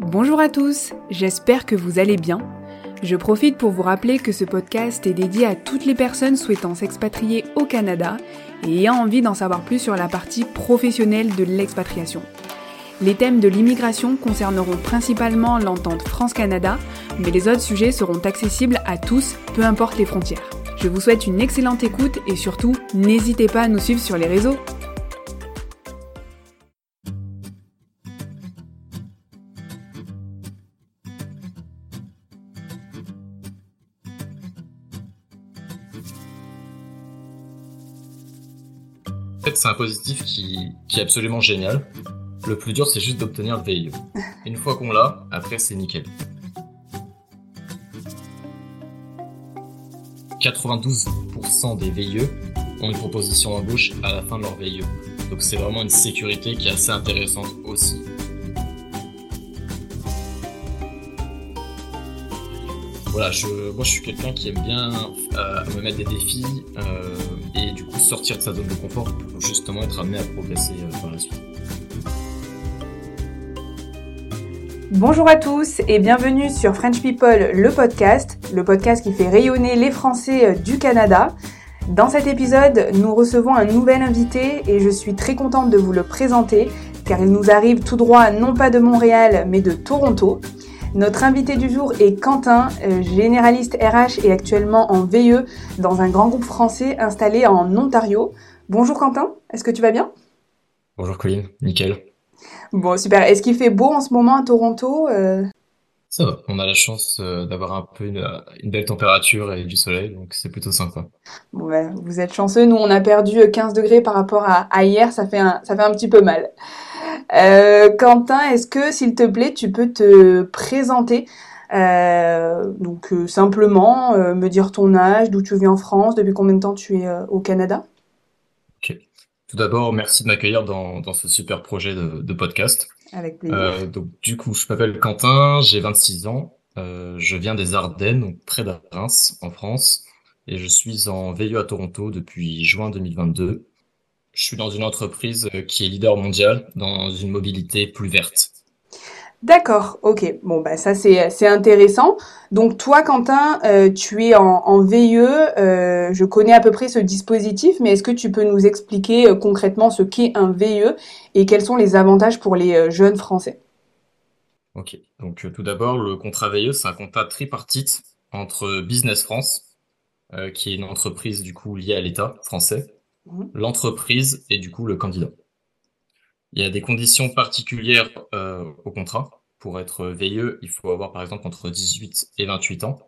Bonjour à tous, j'espère que vous allez bien. Je profite pour vous rappeler que ce podcast est dédié à toutes les personnes souhaitant s'expatrier au Canada et ayant envie d'en savoir plus sur la partie professionnelle de l'expatriation. Les thèmes de l'immigration concerneront principalement l'entente France-Canada, mais les autres sujets seront accessibles à tous, peu importe les frontières. Je vous souhaite une excellente écoute et surtout, n'hésitez pas à nous suivre sur les réseaux. Fait, c'est un positif qui, qui est absolument génial. Le plus dur, c'est juste d'obtenir le VIE. Une fois qu'on l'a, après, c'est nickel. 92% des VIE ont une proposition d'embauche à la fin de leur VIE. Donc c'est vraiment une sécurité qui est assez intéressante aussi. Voilà, moi je suis quelqu'un qui aime bien euh, me mettre des défis euh, et du coup sortir de sa zone de confort pour justement être amené à progresser euh, par la suite. Bonjour à tous et bienvenue sur French People, le podcast, le podcast qui fait rayonner les Français du Canada. Dans cet épisode, nous recevons un nouvel invité et je suis très contente de vous le présenter car il nous arrive tout droit non pas de Montréal mais de Toronto. Notre invité du jour est Quentin, euh, généraliste RH et actuellement en VE dans un grand groupe français installé en Ontario. Bonjour Quentin, est-ce que tu vas bien? Bonjour Colin, nickel. Bon, super. Est-ce qu'il fait beau en ce moment à Toronto euh? Ça va, on a la chance euh, d'avoir un peu une, une, belle température et du soleil, donc c'est plutôt sympa. Bon, ben, vous êtes chanceux, nous on a perdu 15 degrés par rapport à, à hier, ça fait, un, ça fait un petit peu mal. Euh, Quentin, est-ce que, s'il te plaît, tu peux te présenter euh, donc euh, simplement me dire ton âge, d'où tu viens en France, depuis combien de temps tu es au Canada? Ok. Tout d'abord, merci de m'accueillir dans, dans, ce super projet de, de podcast. Avec plaisir. donc du coup, je m'appelle Quentin, j'ai 26 ans, je viens des Ardennes, donc près de Reims, en France, et je suis en VIE à Toronto depuis juin 2022. Je suis dans une entreprise qui est leader mondial dans une mobilité plus verte. D'accord, ok. Bon, bah ça c'est c'est intéressant. Donc toi, Quentin, euh, tu es en, en VIE. Euh, je connais à peu près ce dispositif, mais est-ce que tu peux nous expliquer euh, concrètement ce qu'est un VIE et quels sont les avantages pour les euh, jeunes Français? Ok. Donc tout d'abord, le contrat VIE, c'est un contrat tripartite entre Business France, qui est une entreprise du coup liée à l'État français, Mmh. l'entreprise et du coup le candidat. Il y a des conditions particulières euh, au contrat. Pour être VIE, il faut avoir par exemple entre 18 et 28 ans.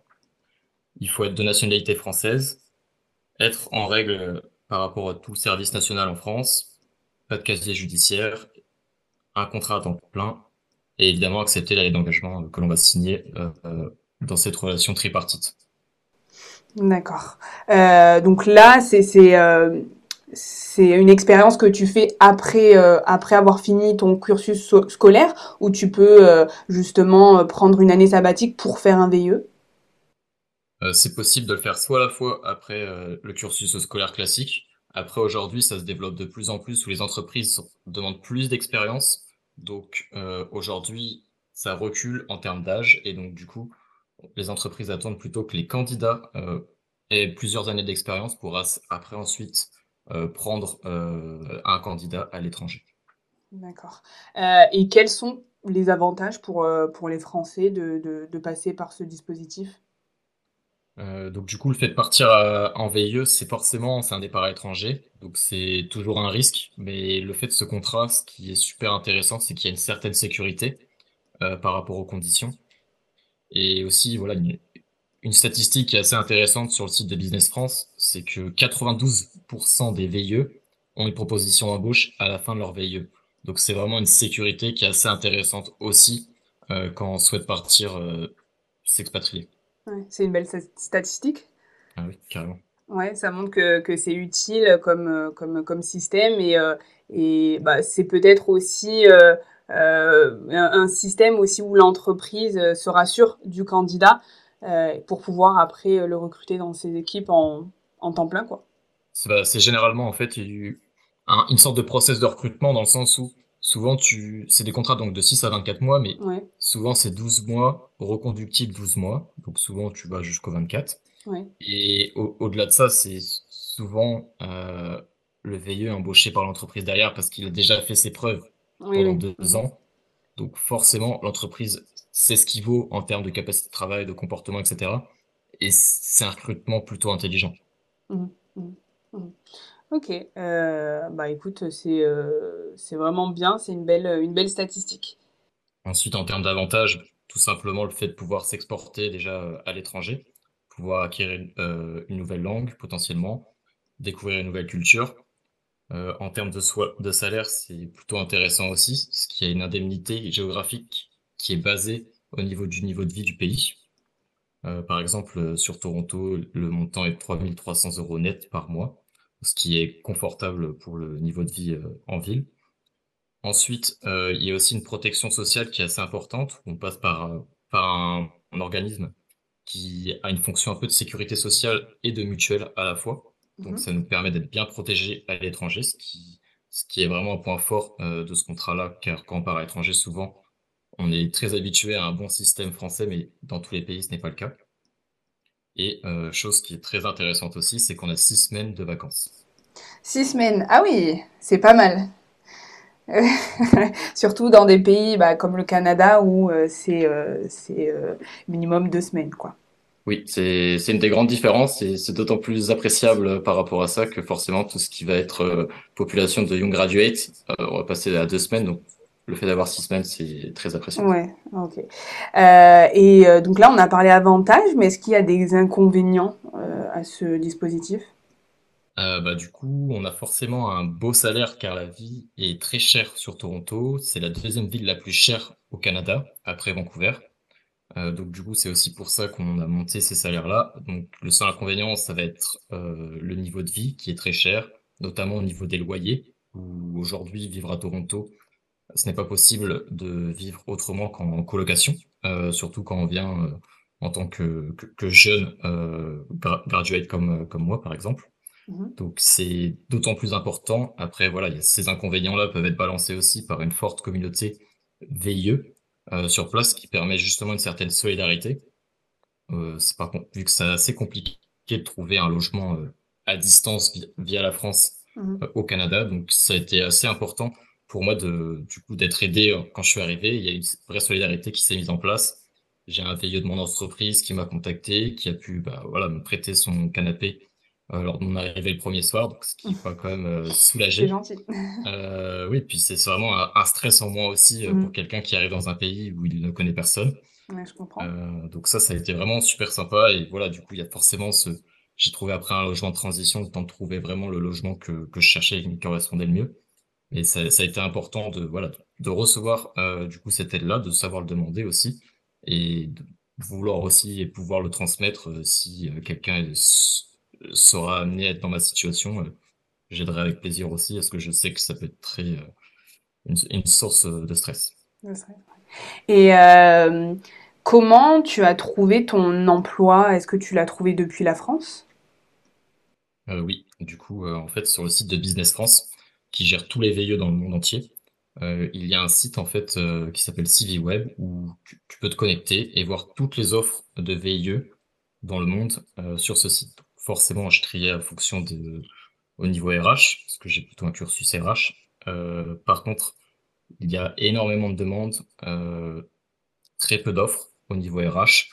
Il faut être de nationalité française, être en règle par rapport à tout service national en France, pas de casier judiciaire, un contrat à temps plein et évidemment accepter la lettre d'engagement que l'on va signer euh, dans cette relation tripartite. D'accord. Euh, donc là, c'est euh, c'est une expérience que tu fais après euh, après avoir fini ton cursus scolaire ou tu peux euh, justement euh, prendre une année sabbatique pour faire un VIE C'est possible de le faire soit à la fois après le cursus scolaire classique. Après aujourd'hui, ça se développe de plus en plus où les entreprises demandent plus d'expérience. Donc aujourd'hui, ça recule en termes d'âge et donc du coup, les entreprises attendent plutôt que les candidats aient plusieurs années d'expérience pour après ensuite prendre euh, un candidat à l'étranger. D'accord. Euh, et quels sont les avantages pour, pour les Français de, de, de passer par ce dispositif? Euh, donc du coup, le fait de partir en VIE, c'est forcément c'est un départ à l'étranger, donc c'est toujours un risque. Mais le fait de ce contrat, ce qui est super intéressant, c'est qu'il y a une certaine sécurité euh, par rapport aux conditions, et aussi voilà une, une statistique qui est assez intéressante sur le site de Business France, c'est que 92% des VIE ont une proposition d'embauche à la fin de leur VIE. Donc c'est vraiment une sécurité qui est assez intéressante aussi euh, quand on souhaite partir euh, s'expatrier. Ouais, c'est une belle statistique. Ah oui, carrément. Ouais, ça montre que, que c'est utile comme, comme, comme système et, euh, et bah, c'est peut-être aussi euh, euh, un système aussi où l'entreprise se rassure du candidat euh, pour pouvoir après euh, le recruter dans ses équipes en, en temps plein, quoi. C'est généralement en fait une sorte de process de recrutement dans le sens où Souvent, tu, c'est des contrats donc de 6 à 24 mois, mais souvent c'est 12 mois, reconductible 12 mois. Donc souvent, tu vas jusqu'au 24. Et au-delà de ça, c'est souvent euh, le veilleux embauché par l'entreprise derrière parce qu'il a déjà fait ses preuves pendant deux ans. Donc forcément, l'entreprise sait ce qu'il vaut en termes de capacité de travail, de comportement, etc. Et c'est un recrutement plutôt intelligent. Mhm. Mhm. Ok, euh, bah écoute, c'est euh, c'est vraiment bien, c'est une belle, une belle statistique. Ensuite, en termes d'avantages, tout simplement le fait de pouvoir s'exporter déjà euh, à l'étranger, pouvoir acquérir une, une nouvelle langue potentiellement, découvrir une nouvelle culture. en termes de, de salaire, c'est plutôt intéressant aussi, parce qu'il y a une indemnité géographique qui est basée au niveau du niveau de vie du pays. par exemple, sur Toronto, le montant est de 3300 euros net par mois ce qui est confortable pour le niveau de vie euh, en ville. Ensuite, euh, il y a aussi une protection sociale qui est assez importante. On passe par, euh, par un, organisme qui a une fonction un peu de sécurité sociale et de mutuelle à la fois. Donc mhm. ça nous permet d'être bien protégés à l'étranger, ce qui, ce qui est vraiment un point fort de ce contrat-là, car quand on part à l'étranger, souvent, on est très habitué à un bon système français, mais dans tous les pays, ce n'est pas le cas. Et euh, chose qui est très intéressante aussi, c'est qu'on a six semaines de vacances. Six semaines, ah oui, c'est pas mal. Surtout dans des pays bah, comme le Canada où euh, c'est euh, minimum deux semaines. quoi. Oui, c'est une des grandes différences et c'est d'autant plus appréciable par rapport à ça que forcément tout ce qui va être population de young graduates, on va passer à deux semaines. Donc le fait d'avoir six semaines, c'est très apprécié. Ouais, ok. Euh, et euh, donc là, on a parlé avantages, mais est-ce qu'il y a des inconvénients euh, à ce dispositif? Bah, Du coup, on a forcément un beau salaire car la vie est très chère sur Toronto. C'est la deuxième ville la plus chère au Canada, après Vancouver. donc du coup, c'est aussi pour ça qu'on a monté ces salaires-là. Donc le seul inconvénient, ça va être le niveau de vie qui est très cher, notamment au niveau des loyers, où aujourd'hui, vivre à Toronto, ce n'est pas possible de vivre autrement qu'en colocation, euh, surtout quand on vient euh, en tant que, que, jeune euh, graduate comme, comme moi, par exemple. Mhm. Donc c'est d'autant plus important. Après, voilà, ces inconvénients-là peuvent être balancés aussi par une forte communauté VIE sur place qui permet justement une certaine solidarité. par contre, vu que c'est assez compliqué de trouver un logement à distance via, la France mhm. au Canada, donc ça a été assez important pour moi de du coup d'être aidé euh, quand je suis arrivé. Il y a une vraie solidarité qui s'est mise en place. J'ai un veilleux de mon entreprise qui m'a contacté, qui a pu bah, voilà me prêter son canapé euh, lors de mon arrivée le premier soir, donc ce qui m'a quand même euh, soulagé. C'est gentil. Euh, oui, puis c'est vraiment un, stress en moi aussi pour mm. quelqu'un qui arrive dans un pays où il ne connaît personne. Ouais, je comprends. donc ça, ça a été vraiment super sympa et voilà, du coup, il y a forcément ce. J'ai trouvé après un logement de transition, le temps de trouver vraiment le logement que, que je cherchais et qui me correspondait le mieux. Et ça, ça, a été important de voilà de recevoir euh, du coup cette aide-là, de savoir le demander aussi, et de vouloir aussi et pouvoir le transmettre euh, si euh, quelqu'un sera amené à être dans ma situation. J'aiderai avec plaisir aussi, parce que je sais que ça peut être très une, une, source de stress. Et comment tu as trouvé ton emploi? Est-ce que tu l'as trouvé depuis la France? Oui, du coup, en fait, sur le site de Business France, qui gère tous les veilleux dans le monde entier. Euh, il y a un site en fait euh, qui s'appelle CiviWeb où tu, peux te connecter et voir toutes les offres de VIE dans le monde euh, sur ce site. Forcément, je triais en fonction de au niveau RH parce que j'ai plutôt un cursus RH. par contre, il y a énormément de demandes, très peu d'offres au niveau RH.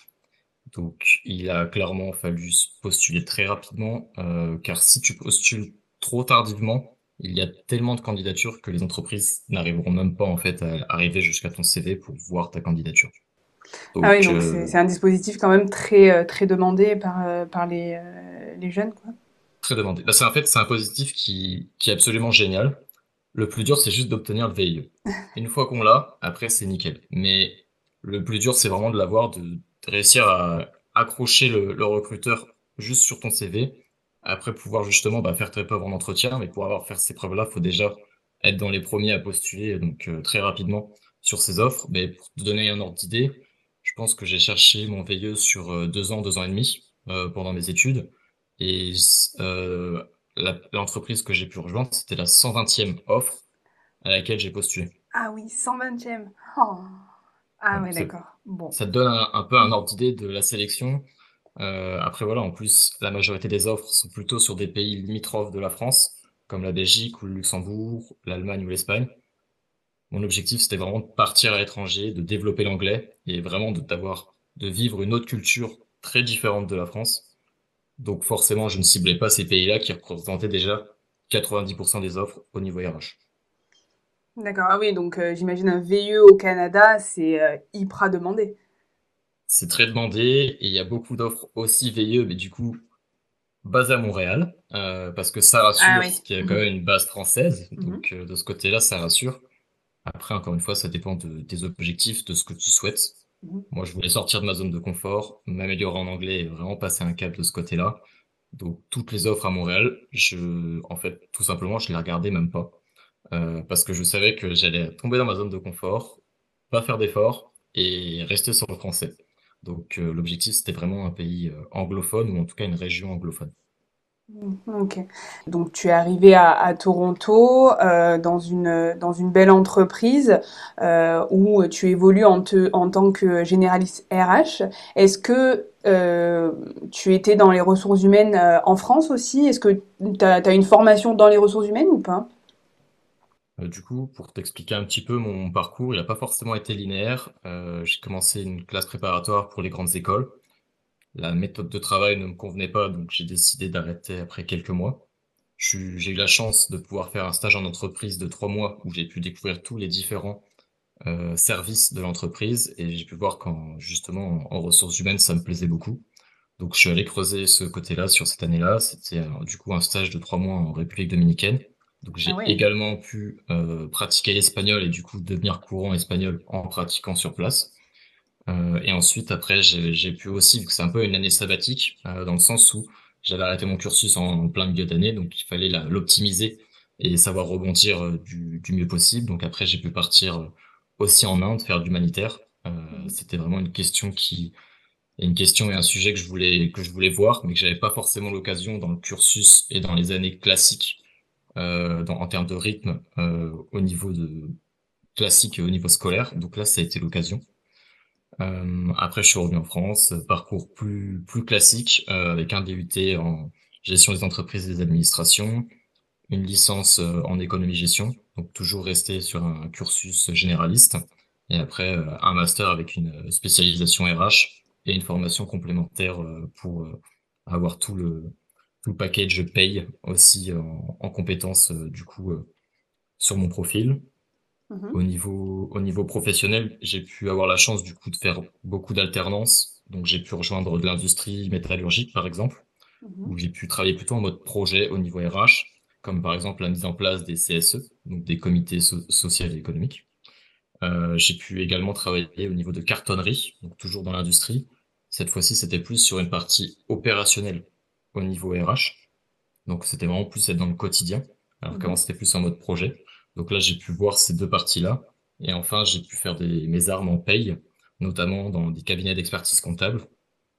Donc, il a clairement fallu postuler très rapidement, car si tu postules trop tardivement, il y a tellement de candidatures que les entreprises n'arriveront même pas en fait à arriver jusqu'à ton CV pour voir ta candidature. ah oui, donc euh, c'est un dispositif quand même très, euh, très demandé par, euh, par les, les jeunes. Quoi. Très demandé. Bah, c'est en fait c'est un dispositif qui, qui est absolument génial. Le plus dur, c'est juste d'obtenir le VIE. Une fois qu'on l'a, après, c'est nickel. Mais le plus dur, c'est vraiment de l'avoir, de, réussir à accrocher le, le recruteur juste sur ton CV après, pouvoir justement bah, faire très preuves en entretien, mais pour avoir faire ces preuves-là, faut déjà être dans les premiers à postuler donc euh, très rapidement sur ces offres. Mais pour te donner un ordre d'idée, je pense que j'ai cherché mon veilleuse sur euh, deux ans, deux ans et demi euh, pendant mes études. Et l'entreprise que j'ai pu rejoindre, c'était la 120e offre à laquelle j'ai postulé. Ah oui, 120e. Ah ouais, d'accord. Bon. Ça te donne un, peu un ordre d'idée de la sélection. Euh, après, voilà, en plus, la majorité des offres sont plutôt sur des pays limitrophes de la France, comme la Belgique ou le Luxembourg, l'Allemagne ou l'Espagne. Mon objectif, c'était vraiment de partir à l'étranger, de développer l'anglais et vraiment de vivre une autre culture très différente de la France. Donc forcément, je ne ciblais pas ces pays-là qui représentaient déjà 90% des offres au niveau RH. D'accord, ah oui, donc euh, j'imagine un VIE au Canada, c'est euh, hyper demandé. C'est très demandé et il y a beaucoup d'offres aussi VIE, mais du coup, basées à Montréal, euh, parce que ça rassure ah qu'il y a quand même une base française. Mhm. Donc de ce côté-là, ça rassure. Après, encore une fois, ça dépend de tes objectifs, de ce que tu souhaites. Mhm. Moi, je voulais sortir de ma zone de confort, m'améliorer en anglais et vraiment passer un cap de ce côté-là. Donc, toutes les offres à Montréal, je, en fait, tout simplement, je les regardais même pas. Euh, parce que je savais que j'allais tomber dans ma zone de confort, pas faire d'efforts et rester sur le français. Donc, euh, l'objectif, c'était vraiment un pays euh, anglophone ou en tout cas une région anglophone. Ok. Donc tu es arrivé à, Toronto euh, dans une dans une belle entreprise où tu évolues en, te, en tant que généraliste RH. Est-ce que tu étais dans les ressources humaines en France aussi? Est-ce que tu as, une formation dans les ressources humaines ou pas? Du coup, pour t'expliquer un petit peu mon parcours, il n'a pas forcément été linéaire. J'ai commencé une classe préparatoire pour les grandes écoles la méthode de travail ne me convenait pas, donc j'ai décidé d'arrêter après quelques mois. J'ai eu la chance de pouvoir faire un stage en entreprise de trois mois où j'ai pu découvrir tous les différents euh, services de l'entreprise et j'ai pu voir quand justement en, ressources humaines ça me plaisait beaucoup. Donc je suis allé creuser ce côté-là sur cette année-là. C'était euh, du coup un stage de trois mois en République dominicaine. Donc j'ai ah également pu euh, pratiquer l'espagnol et du coup devenir courant espagnol en pratiquant sur place. Euh, et ensuite, après, j'ai pu aussi, vu que c'est un peu une année sabbatique, euh, dans le sens où j'avais arrêté mon cursus en, plein milieu d'année, donc il fallait l'optimiser et savoir rebondir euh, du, du, mieux possible. Donc après, j'ai pu partir aussi en Inde, faire de l'humanitaire. C'était vraiment une question qui, une question et un sujet que je voulais que je voulais voir, mais que j'avais pas forcément l'occasion dans le cursus et dans les années classiques, euh, dans, en termes de rythme, euh, au niveau de classique et au niveau scolaire. Donc là, ça a été l'occasion. Euh, après, je suis revenu en France, parcours plus plus classique euh, avec un DUT en gestion des entreprises et des administrations, une licence euh, en économie-gestion, donc toujours rester sur un cursus généraliste, et après un master avec une spécialisation RH et une formation complémentaire pour avoir tout le le package paye aussi en, en compétences du coup sur mon profil. Mhm. Au niveau, au niveau professionnel, j'ai pu avoir la chance du coup de faire beaucoup d'alternance. Donc j'ai pu rejoindre de l'industrie métallurgique par exemple, mhm. où j'ai pu travailler plutôt en mode projet au niveau RH, comme par exemple la mise en place des CSE, donc des comités sociaux et économiques. Euh, j'ai pu également travailler au niveau de cartonnerie, donc toujours dans l'industrie. Cette fois-ci, c'était plus sur une partie opérationnelle au niveau RH. Donc c'était vraiment plus être dans le quotidien, alors qu'avant mhm. c'était plus en mode projet. Donc là, j'ai pu voir ces deux parties-là. Et enfin, j'ai pu faire des, mes armes en paye, notamment dans des cabinets d'expertise comptable.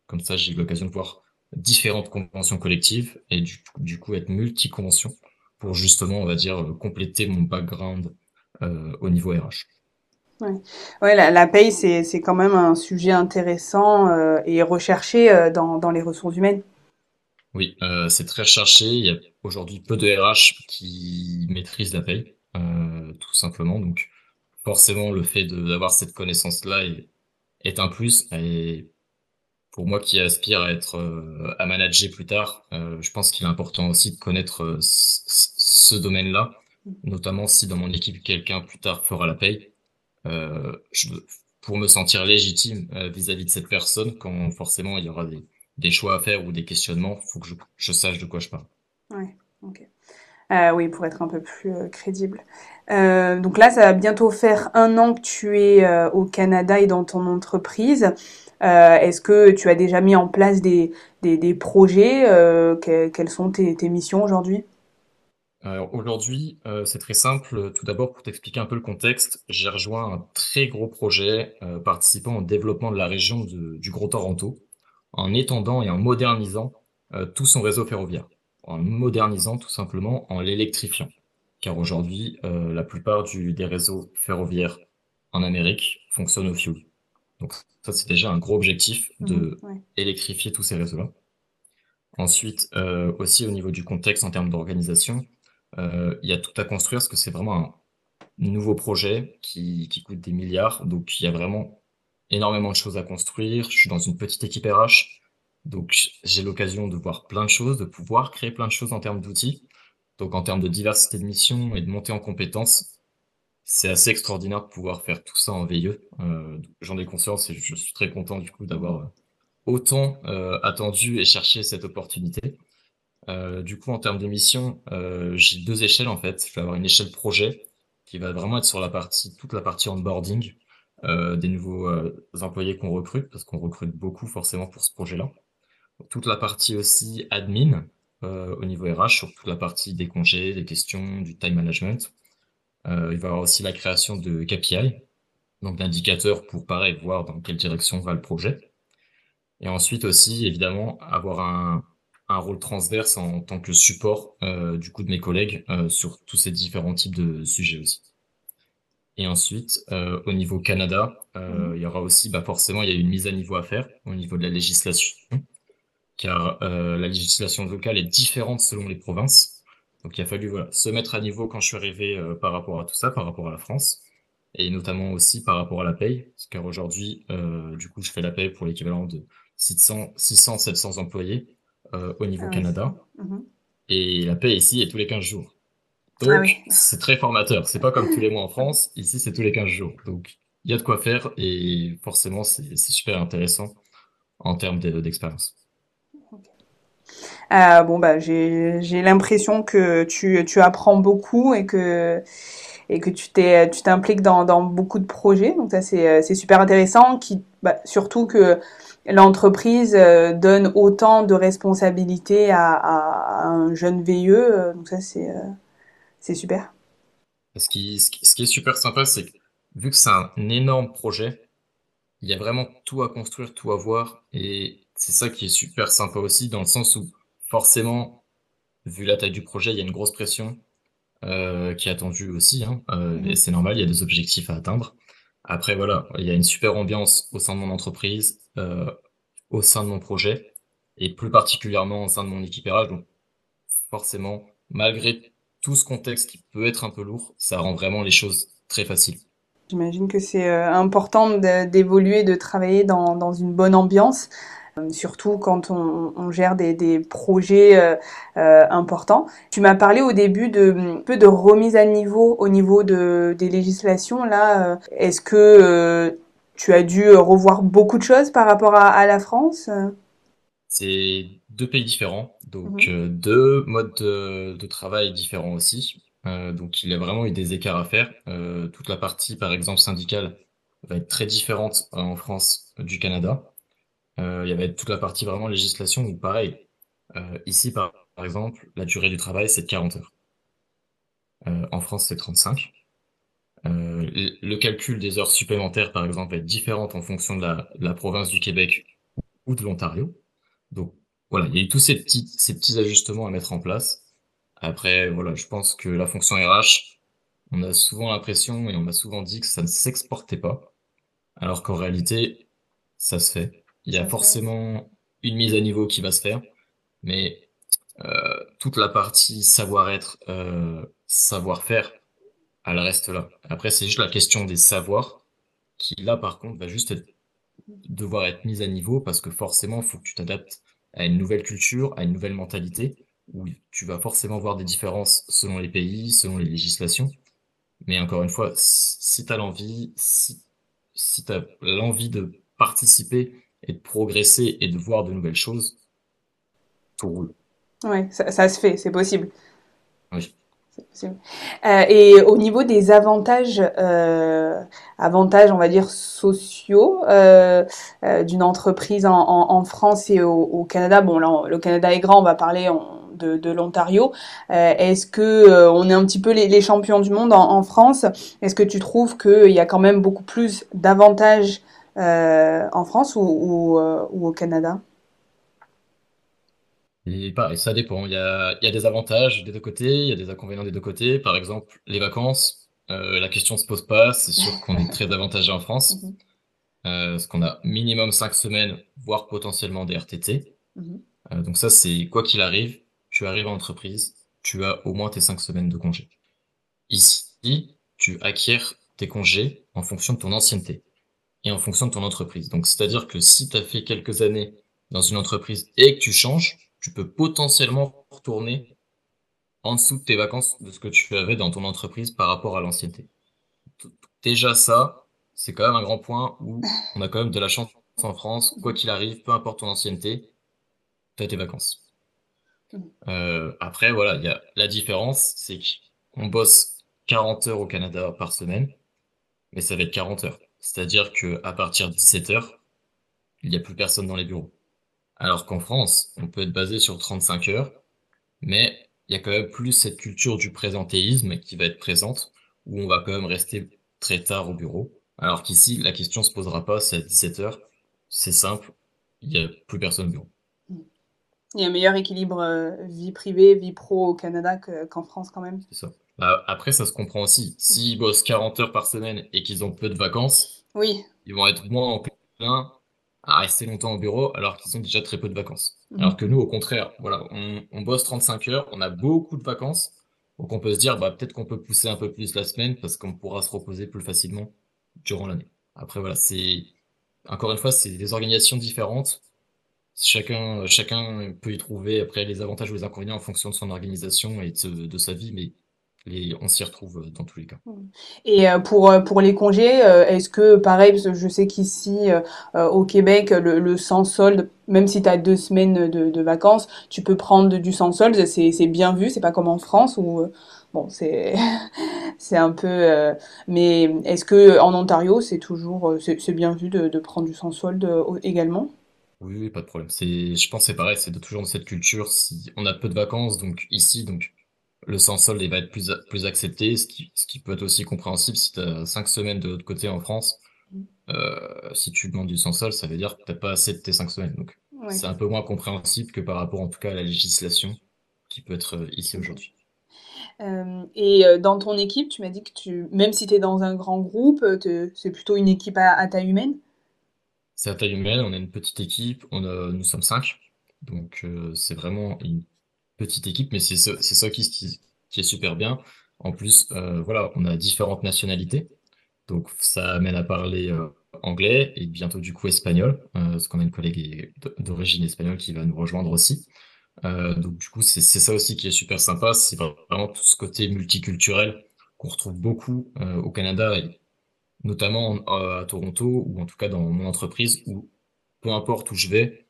Comme ça, j'ai eu l'occasion de voir différentes conventions collectives et du, du coup être multi-convention pour justement, on va dire, compléter mon background euh, au niveau RH. Ouais, ouais la, la paye, c'est, c'est quand même un sujet intéressant euh, et recherché euh, dans, dans les ressources humaines. Oui, euh, c'est très recherché. Il y a aujourd'hui peu de RH qui maîtrisent la paye. Euh, tout simplement. Donc forcément, le fait d'avoir cette connaissance-là est, est, un plus. Et pour moi qui aspire à être euh, à manager plus tard, euh, je pense qu'il est important aussi de connaître ce domaine-là, notamment si dans mon équipe quelqu'un plus tard fera la paye. Je, pour me sentir légitime vis-à-vis de cette personne, quand forcément il y aura des, des choix à faire ou des questionnements, faut que je, je sache de quoi je parle. Ouais, ok. Euh, oui, pour être un peu plus euh, crédible. Euh, donc là, ça va bientôt faire un an que tu es au Canada et dans ton entreprise. Est-ce que tu as déjà mis en place des, des, projets Quelles sont tes, tes missions aujourd'hui? Alors aujourd'hui, c'est très simple. Tout d'abord, pour t'expliquer un peu le contexte, j'ai rejoint un très gros projet participant au développement de la région du Gros Toronto, en étendant et en modernisant tout son réseau ferroviaire en modernisant tout simplement, en l'électrifiant. car aujourd'hui, la plupart des réseaux ferroviaires en Amérique fonctionnent au fuel. Donc ça, c'est déjà un gros objectif de mmh, électrifier tous ces réseaux-là. Ensuite, aussi au niveau du contexte en termes d'organisation, il y a tout à construire parce que c'est vraiment un nouveau projet qui, qui coûte des milliards. Donc il y a vraiment énormément de choses à construire. Je suis dans une petite équipe RH, donc j'ai l'occasion de voir plein de choses, de pouvoir créer plein de choses en termes d'outils. Donc en termes de diversité de missions et de montée en compétences, c'est assez extraordinaire de pouvoir faire tout ça en veilleux. Euh, J'en ai conscience et je suis très content du coup d'avoir euh, autant euh, attendu et cherché cette opportunité. Euh, du coup, en termes de missions, j'ai deux échelles en fait. Je vais avoir une échelle projet qui va vraiment être sur la partie, toute la partie onboarding des nouveaux employés qu'on recrute, parce qu'on recrute beaucoup forcément pour ce projet-là. Toute la partie aussi admin au niveau RH, sur toute la partie des congés, des questions, du time management. il va y avoir aussi la création de KPI, donc d'indicateurs pour pareil voir dans quelle direction va le projet. Et ensuite aussi, évidemment, avoir un, un rôle transverse en tant que support euh, du coup de mes collègues euh, sur tous ces différents types de sujets aussi. Et ensuite, euh, au niveau Canada, mhm. il y aura aussi, bah forcément, il y a une mise à niveau à faire au niveau de la législation, car la législation locale est différente selon les provinces. Donc il a fallu voilà, se mettre à niveau quand je suis arrivé par rapport à tout ça, par rapport à la France, et notamment aussi par rapport à la paye, car aujourd'hui, du coup, je fais la paye pour l'équivalent de 600, 600, 700 employés, euh, au niveau ah Canada. Mhm. Et la paix ici est tous les 15 jours. Ah Donc, c'est très formateur. C'est pas comme tous les mois en France. Ici, c'est tous les 15 jours. Donc, il y a de quoi faire et forcément, c'est super intéressant en termes d'expérience. Euh, bon, bah, j'ai l'impression que tu, tu, apprends beaucoup et que, et que tu t'impliques dans, dans, beaucoup de projets. Donc, ça, c'est super intéressant. Qui, bah, surtout que l'entreprise euh, donne autant de responsabilités à, un jeune. Euh, donc ça, c'est euh, c'est super. Ce qui, ce qui est super sympa, c'est que vu que c'est un énorme projet, il y a vraiment tout à construire, tout à voir. Et c'est ça qui est super sympa aussi, dans le sens où forcément, vu la taille du projet, il y a une grosse pression qui est attendue aussi. Hein, mm-hmm. Et c'est normal, il y a des objectifs à atteindre. Après, voilà, il y a une super ambiance au sein de mon entreprise, euh, au sein de mon projet, et plus particulièrement au sein de mon équipage. Donc, forcément, malgré tout ce contexte qui peut être un peu lourd, ça rend vraiment les choses très faciles. J'imagine que c'est euh, important d'évoluer, de travailler dans, une bonne ambiance. Euh, surtout quand on, gère des, projets euh, importants. Tu m'as parlé au début de peu de remise à niveau au niveau de, des législations. Là, est-ce que tu as dû revoir beaucoup de choses par rapport à, la France C'est deux pays différents, donc mhm. deux modes de, travail différents aussi. donc il y a vraiment eu des écarts à faire. toute la partie, par exemple, syndicale va être très différente en France du Canada. Euh, il y avait toute la partie vraiment législation où pareil, euh, ici par, exemple, la durée du travail c'est de 40 heures. Euh, en France c'est 35. le calcul des heures supplémentaires par exemple va être différent en fonction de la, la province du Québec ou de l'Ontario. Donc voilà, il y a eu tous ces petits, ces petits ajustements à mettre en place. Après, voilà, je pense que la fonction RH, on a souvent l'impression et on m'a souvent dit que ça ne s'exportait pas, alors qu'en réalité, ça se fait. Il y a forcément une mise à niveau qui va se faire, mais euh, toute la partie savoir-être, euh, savoir-faire, elle reste là. Après, c'est juste la question des savoirs qui, là, par contre, va juste devoir être mise à niveau parce que forcément, il faut que tu t'adaptes à une nouvelle culture, à une nouvelle mentalité, où tu vas forcément voir des différences selon les pays, selon les législations. Mais encore une fois, si tu as l'envie, si, si tu as l'envie de participer et de progresser et de voir de nouvelles choses, tout roule. Oui, ça, se fait, c'est possible. Oui. Euh, et au niveau des avantages, euh, avantages, on va dire sociaux euh, d'une entreprise en, France et au, Canada. Bon, là, le Canada est grand, on va parler de, l'Ontario. Est-ce que on est un petit peu les, champions du monde en, France? Est-ce que tu trouves qu'il y a quand même beaucoup plus d'avantages euh, en France euh, ou, au Canada? Et pareil, ça dépend. Il y a, il y a des avantages des deux côtés, il y a des inconvénients des deux côtés. Par exemple, les vacances, euh, la question se pose pas. C'est sûr qu'on est très avantagé en France, mhm. euh, parce qu'on a minimum cinq semaines, voire potentiellement des RTT. Mhm. Euh, donc ça, c'est quoi qu'il arrive, tu arrives en entreprise, tu as au moins tes cinq semaines de congé. Ici, tu acquiers tes congés en fonction de ton ancienneté et en fonction de ton entreprise. Donc, c'est-à-dire que si tu as fait quelques années dans une entreprise et que tu changes, tu peux potentiellement retourner en dessous de tes vacances de ce que tu avais dans ton entreprise par rapport à l'ancienneté. Déjà ça, c'est quand même un grand point où on a quand même de la chance en France, quoi qu'il arrive, peu importe ton ancienneté, tu as tes vacances. Euh, après, voilà, il y a la différence, c'est qu'on bosse 40 heures au Canada par semaine, mais ça va être 40 heures. C'est-à-dire que à partir de 17 heures, il n'y a plus personne dans les bureaux. Alors qu'en France, on peut être basé sur 35 heures, mais il y a quand même plus cette culture du présentéisme qui va être présente, où on va quand même rester très tard au bureau. Alors qu'ici, la question se posera pas, c'est à 17 heures, c'est simple, il n'y a plus personne au bureau. Il y a un meilleur équilibre euh, vie privée, vie pro au Canada qu'en France quand même. C'est ça. Bah, après, ça se comprend aussi. S'ils bossent 40 heures par semaine et qu'ils ont peu de vacances, oui. ils vont être moins enclins à rester longtemps au bureau alors qu'ils ont déjà très peu de vacances. Mhm. Alors que nous, au contraire, voilà, on, bosse 35 heures, on a beaucoup de vacances, donc on peut se dire, bah, peut-être qu'on peut pousser un peu plus la semaine parce qu'on pourra se reposer plus facilement durant l'année. Après, voilà, c'est, encore une fois, c'est des organisations différentes. Chacun, chacun peut y trouver après les avantages ou les inconvénients en fonction de son organisation et de, de sa vie, mais on s'y retrouve euh, dans tous les cas. Mmh. Et euh, pour euh, pour les congés, est-ce que pareil, parce que je sais qu'ici au Québec, le, sans solde, même si tu as deux semaines de, vacances, tu peux prendre du sans solde, c'est c'est bien vu, c'est pas comme en France où bon c'est c'est un peu mais est-ce que en Ontario c'est toujours c'est bien vu de, prendre du sans solde également? Oui, pas de problème. C'est, je pense, c'est pareil, c'est toujours dans cette culture. Si on a peu de vacances, donc ici, donc le sans solde va être plus, plus accepté, ce qui, ce qui peut être aussi compréhensible si tu as cinq semaines de l'autre côté en France. Mm. Euh, si tu demandes du sans solde, ça veut dire que tu n'as pas assez de tes cinq semaines. Donc, c'est un peu moins compréhensible que par rapport, en tout cas, à la législation qui peut être euh, ici aujourd'hui. Euh, et dans ton équipe, tu m'as dit que tu, même si tu es dans un grand groupe, c'est plutôt une équipe à, taille humaine? C'est à taille humaine, on a une petite équipe, on a, nous sommes cinq. Donc, c'est vraiment une petite équipe, mais c'est ça, qui, est super bien. En plus, euh, voilà, on a différentes nationalités, donc ça amène à parler euh, anglais et bientôt du coup espagnol, euh, parce qu'on a une collègue d'origine espagnole qui va nous rejoindre aussi. donc du coup, c'est ça aussi qui est super sympa, c'est vraiment tout ce côté multiculturel qu'on retrouve beaucoup au Canada et notamment à Toronto ou en tout cas dans mon entreprise où peu importe où je vais,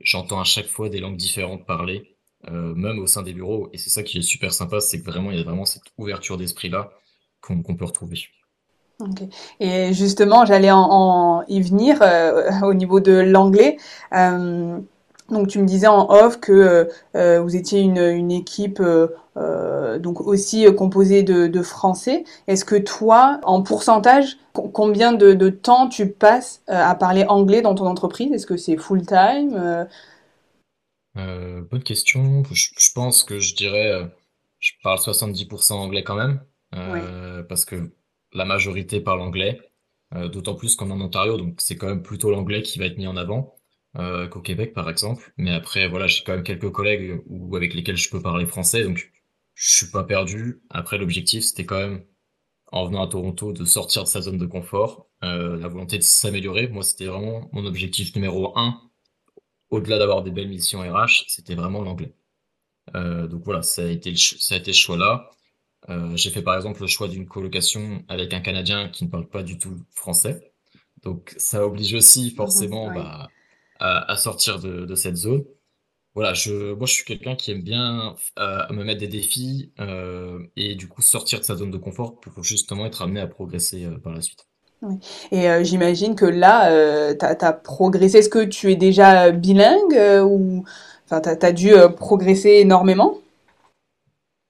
j'entends à chaque fois des langues différentes parler euh, même au sein des bureaux. Et c'est ça qui est super sympa, c'est que vraiment, il y a vraiment cette ouverture d'esprit-là qu'on peut retrouver. Et justement, j'allais en, y venir euh, au niveau de l'anglais. Euh, donc tu me disais en off que vous étiez une, équipe donc aussi composée de, Français. Est-ce que toi, en pourcentage, combien de, de, temps tu passes à parler anglais dans ton entreprise? Est-ce que c'est full time? Euh, bonne question. Je, pense que je dirais, euh, je parle 70% anglais quand même, euh, parce que la majorité parle anglais, d'autant plus qu'on est en Ontario, donc c'est quand même plutôt l'anglais qui va être mis en avant qu'au Québec par exemple. Mais après, voilà, j'ai quand même quelques collègues ou avec lesquels je peux parler français, donc je suis pas perdu. Après, l'objectif, c'était quand même, en venant à Toronto, de sortir de sa zone de confort, la volonté de s'améliorer. Moi, c'était vraiment mon objectif numéro un au-delà d'avoir des belles missions RH, c'était vraiment l'anglais. Euh, donc voilà, ça a été le, ça a été ce choix-là. Euh, j'ai fait par exemple le choix d'une colocation avec un Canadien qui ne parle pas du tout français. Donc ça oblige aussi forcément bah, à, sortir de, cette zone. Voilà, je, moi je suis quelqu'un qui aime bien euh, me mettre des défis et du coup sortir de sa zone de confort pour justement être amené à progresser par la suite. Et euh, j'imagine que là, euh, tu as, progressé. Est-ce que tu es déjà bilingue euh, ou enfin, tu as, dû progresser énormément?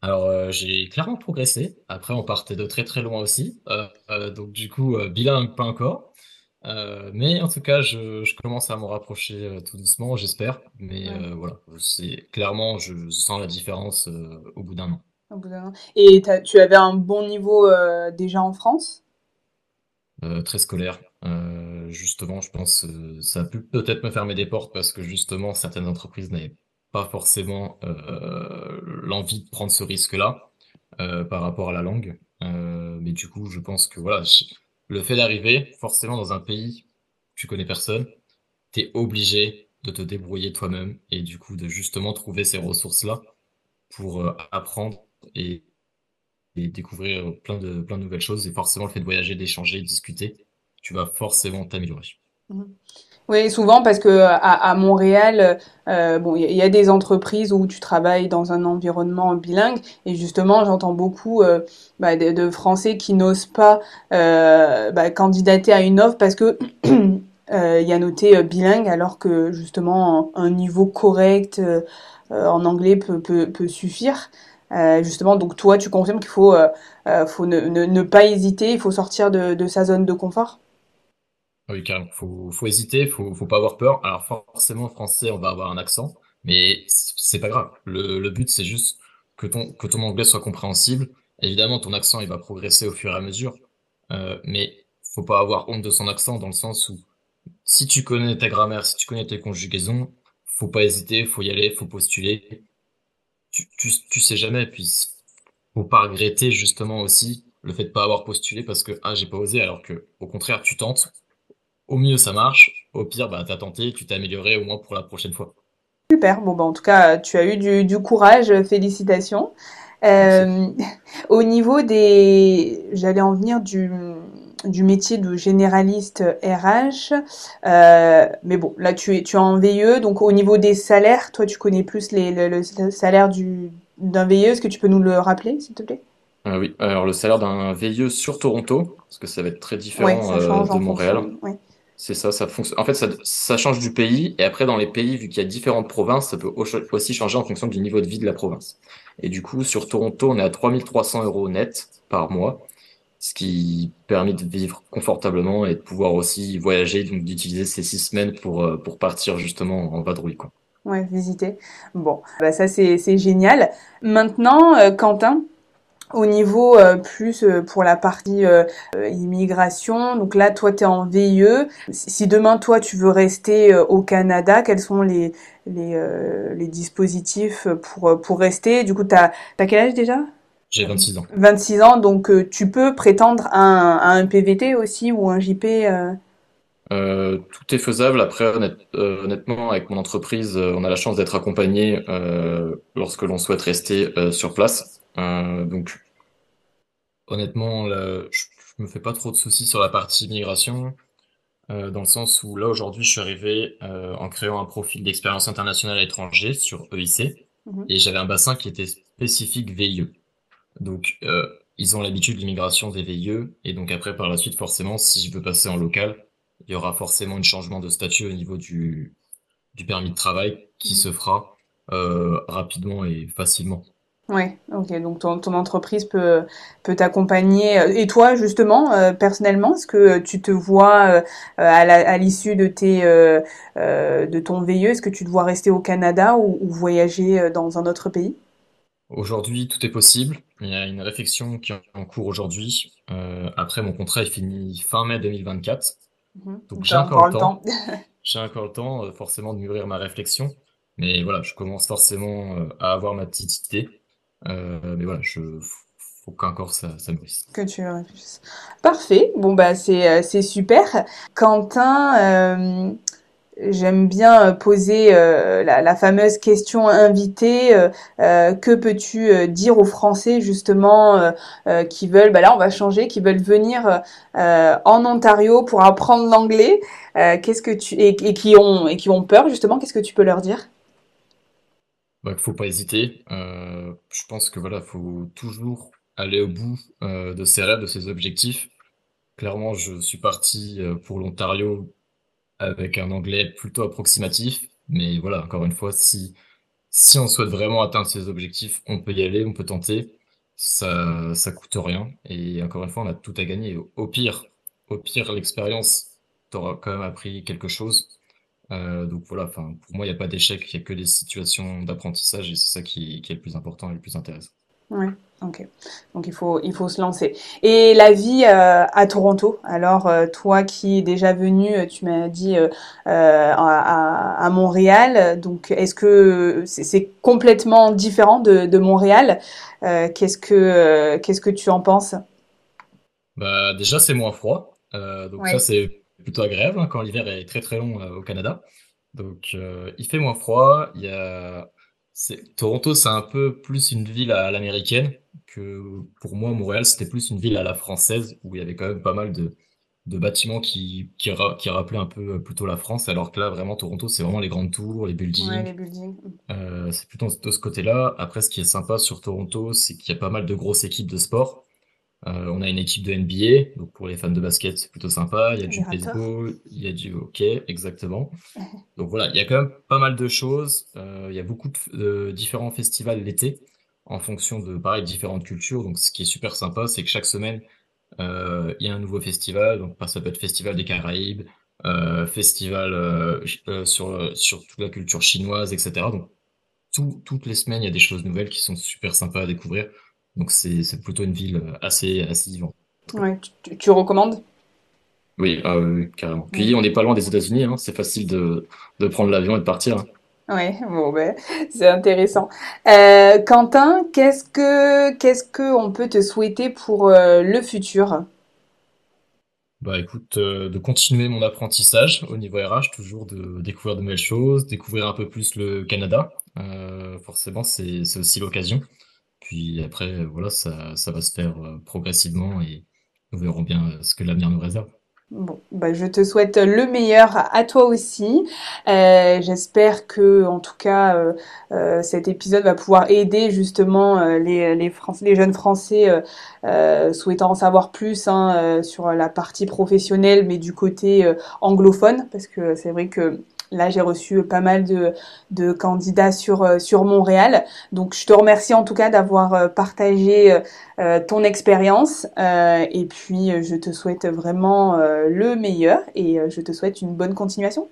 Alors, j'ai clairement progressé. Après, on partait de très très loin aussi. donc, du coup, bilingue, pas encore. Euh, mais en tout cas, je, je commence à m'en rapprocher euh, tout doucement, j'espère. Mais Ouais. euh, voilà, c'est clairement, je sens la différence euh, au bout d'un an. Au bout d'un an. Et tu avais un bon niveau euh, déjà en France? Euh, très scolaire. Euh, justement, je pense euh, ça a pu peut-être me fermer des portes parce que justement, certaines entreprises n'avaient pas forcément l'envie de prendre ce risque-là par rapport à la langue. Mais du coup, je pense que voilà, le fait d'arriver forcément dans un pays tu connais personne, t'es obligé de te débrouiller toi-même et du coup de justement trouver ces ressources-là pour apprendre et, et découvrir plein de, plein de nouvelles choses. Et forcément, le fait de voyager, d'échanger, de discuter, tu vas forcément t'améliorer. Mhm. Oui, souvent parce que à, Montréal, euh, bon, il y, a des entreprises où tu travailles dans un environnement bilingue et justement, j'entends beaucoup euh, bah, de, Français qui n'osent pas euh, bah, candidater à une offre parce que il y a noté bilingue alors que justement un, un niveau correct en anglais peut, peut, peut suffire. Euh, justement, donc toi, tu confirmes qu'il faut, euh, euh, faut ne, pas hésiter, il faut sortir de, sa zone de confort? Oui, carrément. Faut, faut hésiter, faut, faut pas avoir peur. Alors forcément, français, on va avoir un accent, mais c'est pas grave. Le, le but, c'est juste que ton, que ton anglais soit compréhensible. Évidemment, ton accent, il va progresser au fur et à mesure, euh, mais faut pas avoir honte de son accent dans le sens où si tu connais ta grammaire, si tu connais tes conjugaisons, faut pas hésiter, faut y aller, faut postuler. Tu, tu, tu sais jamais, puis faut pas regretter justement aussi le fait de pas avoir postulé parce que ah j'ai pas osé, alors que au contraire tu tentes. Au mieux ça marche, au pire bah t'as tenté, tu t'es amélioré au moins pour la prochaine fois. Super, bon bah en tout cas tu as eu du, du courage, félicitations. Euh, au niveau des, j'allais en venir du, du métier de généraliste RH, euh, mais bon là tu es tu es en VIE, donc au niveau des salaires, toi tu connais plus les, le, le salaire du d'un VIE, est-ce que tu peux nous le rappeler s'il te plaît? Euh, oui, alors le salaire d'un VIE sur Toronto, parce que ça va être très différent euh, de Montréal. fonction. Ouais. C'est ça, ça fonctionne. En fait, ça, ça change du pays, et après dans les pays, vu qu'il y a différentes provinces, ça peut au- aussi changer en fonction du niveau de vie de la province. Et du coup, sur Toronto, on est à 3300 euros net par mois. Ce qui permet de vivre confortablement et de pouvoir aussi voyager, donc d'utiliser ces six semaines pour, euh, pour partir justement en vadrouille, quoi. Ouais, visiter. Bon, bah ça c'est génial. Maintenant, euh, Quentin, au niveau euh, plus pour la partie immigration, donc là toi tu es en VIE. Si demain toi tu veux rester au Canada, quels sont les les, dispositifs pour pour rester? Du coup, t'as t'as quel âge déjà? J'ai 26 ans. 26 ans, donc euh, tu peux prétendre à un, à un PVT aussi ou un JP. euh, Euh, tout est faisable. Après, honnête- honnêtement, avec mon entreprise, on a la chance d'être accompagné lorsque l'on souhaite rester sur place. Donc, honnêtement, là, je, je me fais pas trop de soucis sur la partie immigration, euh, dans le sens où là, aujourd'hui, je suis arrivé en créant un profil d'expérience internationale à l'étranger sur EIC, mhm. et j'avais un bassin qui était spécifique VIE. Donc, euh, ils ont l'habitude de l'immigration des VIE, et donc après, par la suite, forcément, si je veux passer en local, il y aura forcément un changement de statut au niveau du, du permis de travail qui Mhm. se fera euh, rapidement et facilement. Ouais, ok. Donc ton, ton entreprise peut, peut t'accompagner. Et toi, justement, euh, personnellement, est-ce que tu te vois euh, à la- à l'issue de tes euh, euh, de ton VIE, est-ce que tu te vois rester au Canada ou, ou voyager dans un autre pays? Aujourd'hui, tout est possible. Il y a une réflexion qui est en cours aujourd'hui. Euh, après, mon contrat est fini fin mai 2024. Mhm. Donc, j'ai encore le temps. temps. J'ai encore le temps, euh, forcément, de mûrir ma réflexion. Mais voilà, je commence forcément euh, à avoir ma petite idée. Mais voilà, je, faut qu'encore ça, ça. Que tu réfléchisses. Parfait. Bon bah c'est c'est super. Quentin, j'aime bien euh, poser euh, la, fameuse question invitée. euh, que peux-tu dire aux Français justement qui veulent, bah là on va changer, qui veulent venir en Ontario pour apprendre l'anglais. Qu'est-ce que tu et, qui ont et qui ont peur justement, qu'est-ce que tu peux leur dire? Bah, faut pas hésiter. Je pense que voilà, faut toujours aller au bout de ses rêves, de ses objectifs. Clairement, je suis parti pour l'Ontario avec un anglais plutôt approximatif. Mais voilà, encore une fois, si, si on souhaite vraiment atteindre ses objectifs, on peut y aller, on peut tenter. Ça, ça coûte rien. Et encore une fois, on a tout à gagner. Au, pire, au pire, l'expérience tu auras quand même appris quelque chose. donc voilà, pour moi, il n'y a pas d'échec, il n'y a que des situations d'apprentissage et c'est ça qui, est le plus important et le plus intéressant. Ouais, ok. Donc il faut, il faut se lancer. Et la vie euh, à Toronto, alors euh, toi qui es déjà venu, euh, tu m'as dit à, à, Montréal, donc est-ce que c'est complètement différent de, de Montréal Qu'est-ce que qu'est-ce que tu en penses? Bah déjà c'est moins froid, donc ça c'est plutôt agréable hein, quand l'hiver est très très long au Canada. Donc il fait moins froid, il y a Toronto, c'est un peu plus une ville à l'américaine que pour moi, Montréal, c'était plus une ville à la française où il y avait quand même pas mal de, de bâtiments qui, qui, qui, rappelaient un peu plutôt la France, alors que là, vraiment, Toronto, c'est vraiment les grandes tours, les buildings. Ouais, les buildings. Euh, c'est plutôt de ce côté-là. Après, ce qui est sympa sur Toronto, c'est qu'il y a pas mal de grosses équipes de sport. Euh, on a une équipe de NBA, donc pour les fans de basket, c'est plutôt sympa. Il y a du baseball, il y a du hockey, exactement. donc voilà, il y a quand même pas mal de choses. Euh, il y a beaucoup de, différents festivals l'été, en fonction de, pareil, différentes cultures. Donc ce qui est super sympa, c'est que chaque semaine, euh, il y a un nouveau festival. Donc ça peut être Festival des Caraïbes, festival sur, sur toute la culture chinoise, etc. Donc toutes les semaines, il y a des choses nouvelles qui sont super sympas à découvrir. Donc c'est plutôt une ville euh, assez, assez vivante. Ouais, tu, recommandes? Ah oui, carrément. Puis on n'est pas loin des États-Unis, hein. c'est facile de, de prendre l'avion et de partir. Hein. Oui, bon ben, c'est intéressant. Euh, Quentin, qu'est-ce que qu'est-ce que on peut te souhaiter pour euh, le futur? Bah écoute, de continuer mon apprentissage au niveau RH, toujours de découvrir de nouvelles choses, découvrir un peu plus le Canada. forcément, c'est aussi l'occasion. Puis après, voilà, ça, ça va se faire euh, progressivement et nous verrons bien euh, ce que l'avenir nous réserve. Bon, bah, je te souhaite le meilleur à toi aussi. Euh, j'espère que, en tout cas, cet épisode va pouvoir aider justement les, les, les jeunes Français souhaitant en savoir plus hein, sur la partie professionnelle, mais du côté anglophone, parce que c'est vrai que Là, j'ai reçu pas mal de, de, candidats sur, euh, sur Montréal. Donc, je te remercie en tout cas d'avoir euh, partagé euh, ton expérience. et puis, je te souhaite vraiment le meilleur et je te souhaite une bonne continuation.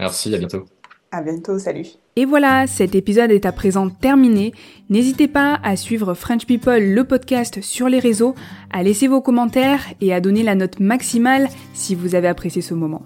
Merci, à bientôt. À bientôt, salut. Et voilà, cet épisode est à présent terminé. N'hésitez pas à suivre French People, le podcast, sur les réseaux, à laisser vos commentaires et à donner la note maximale si vous avez apprécié ce moment.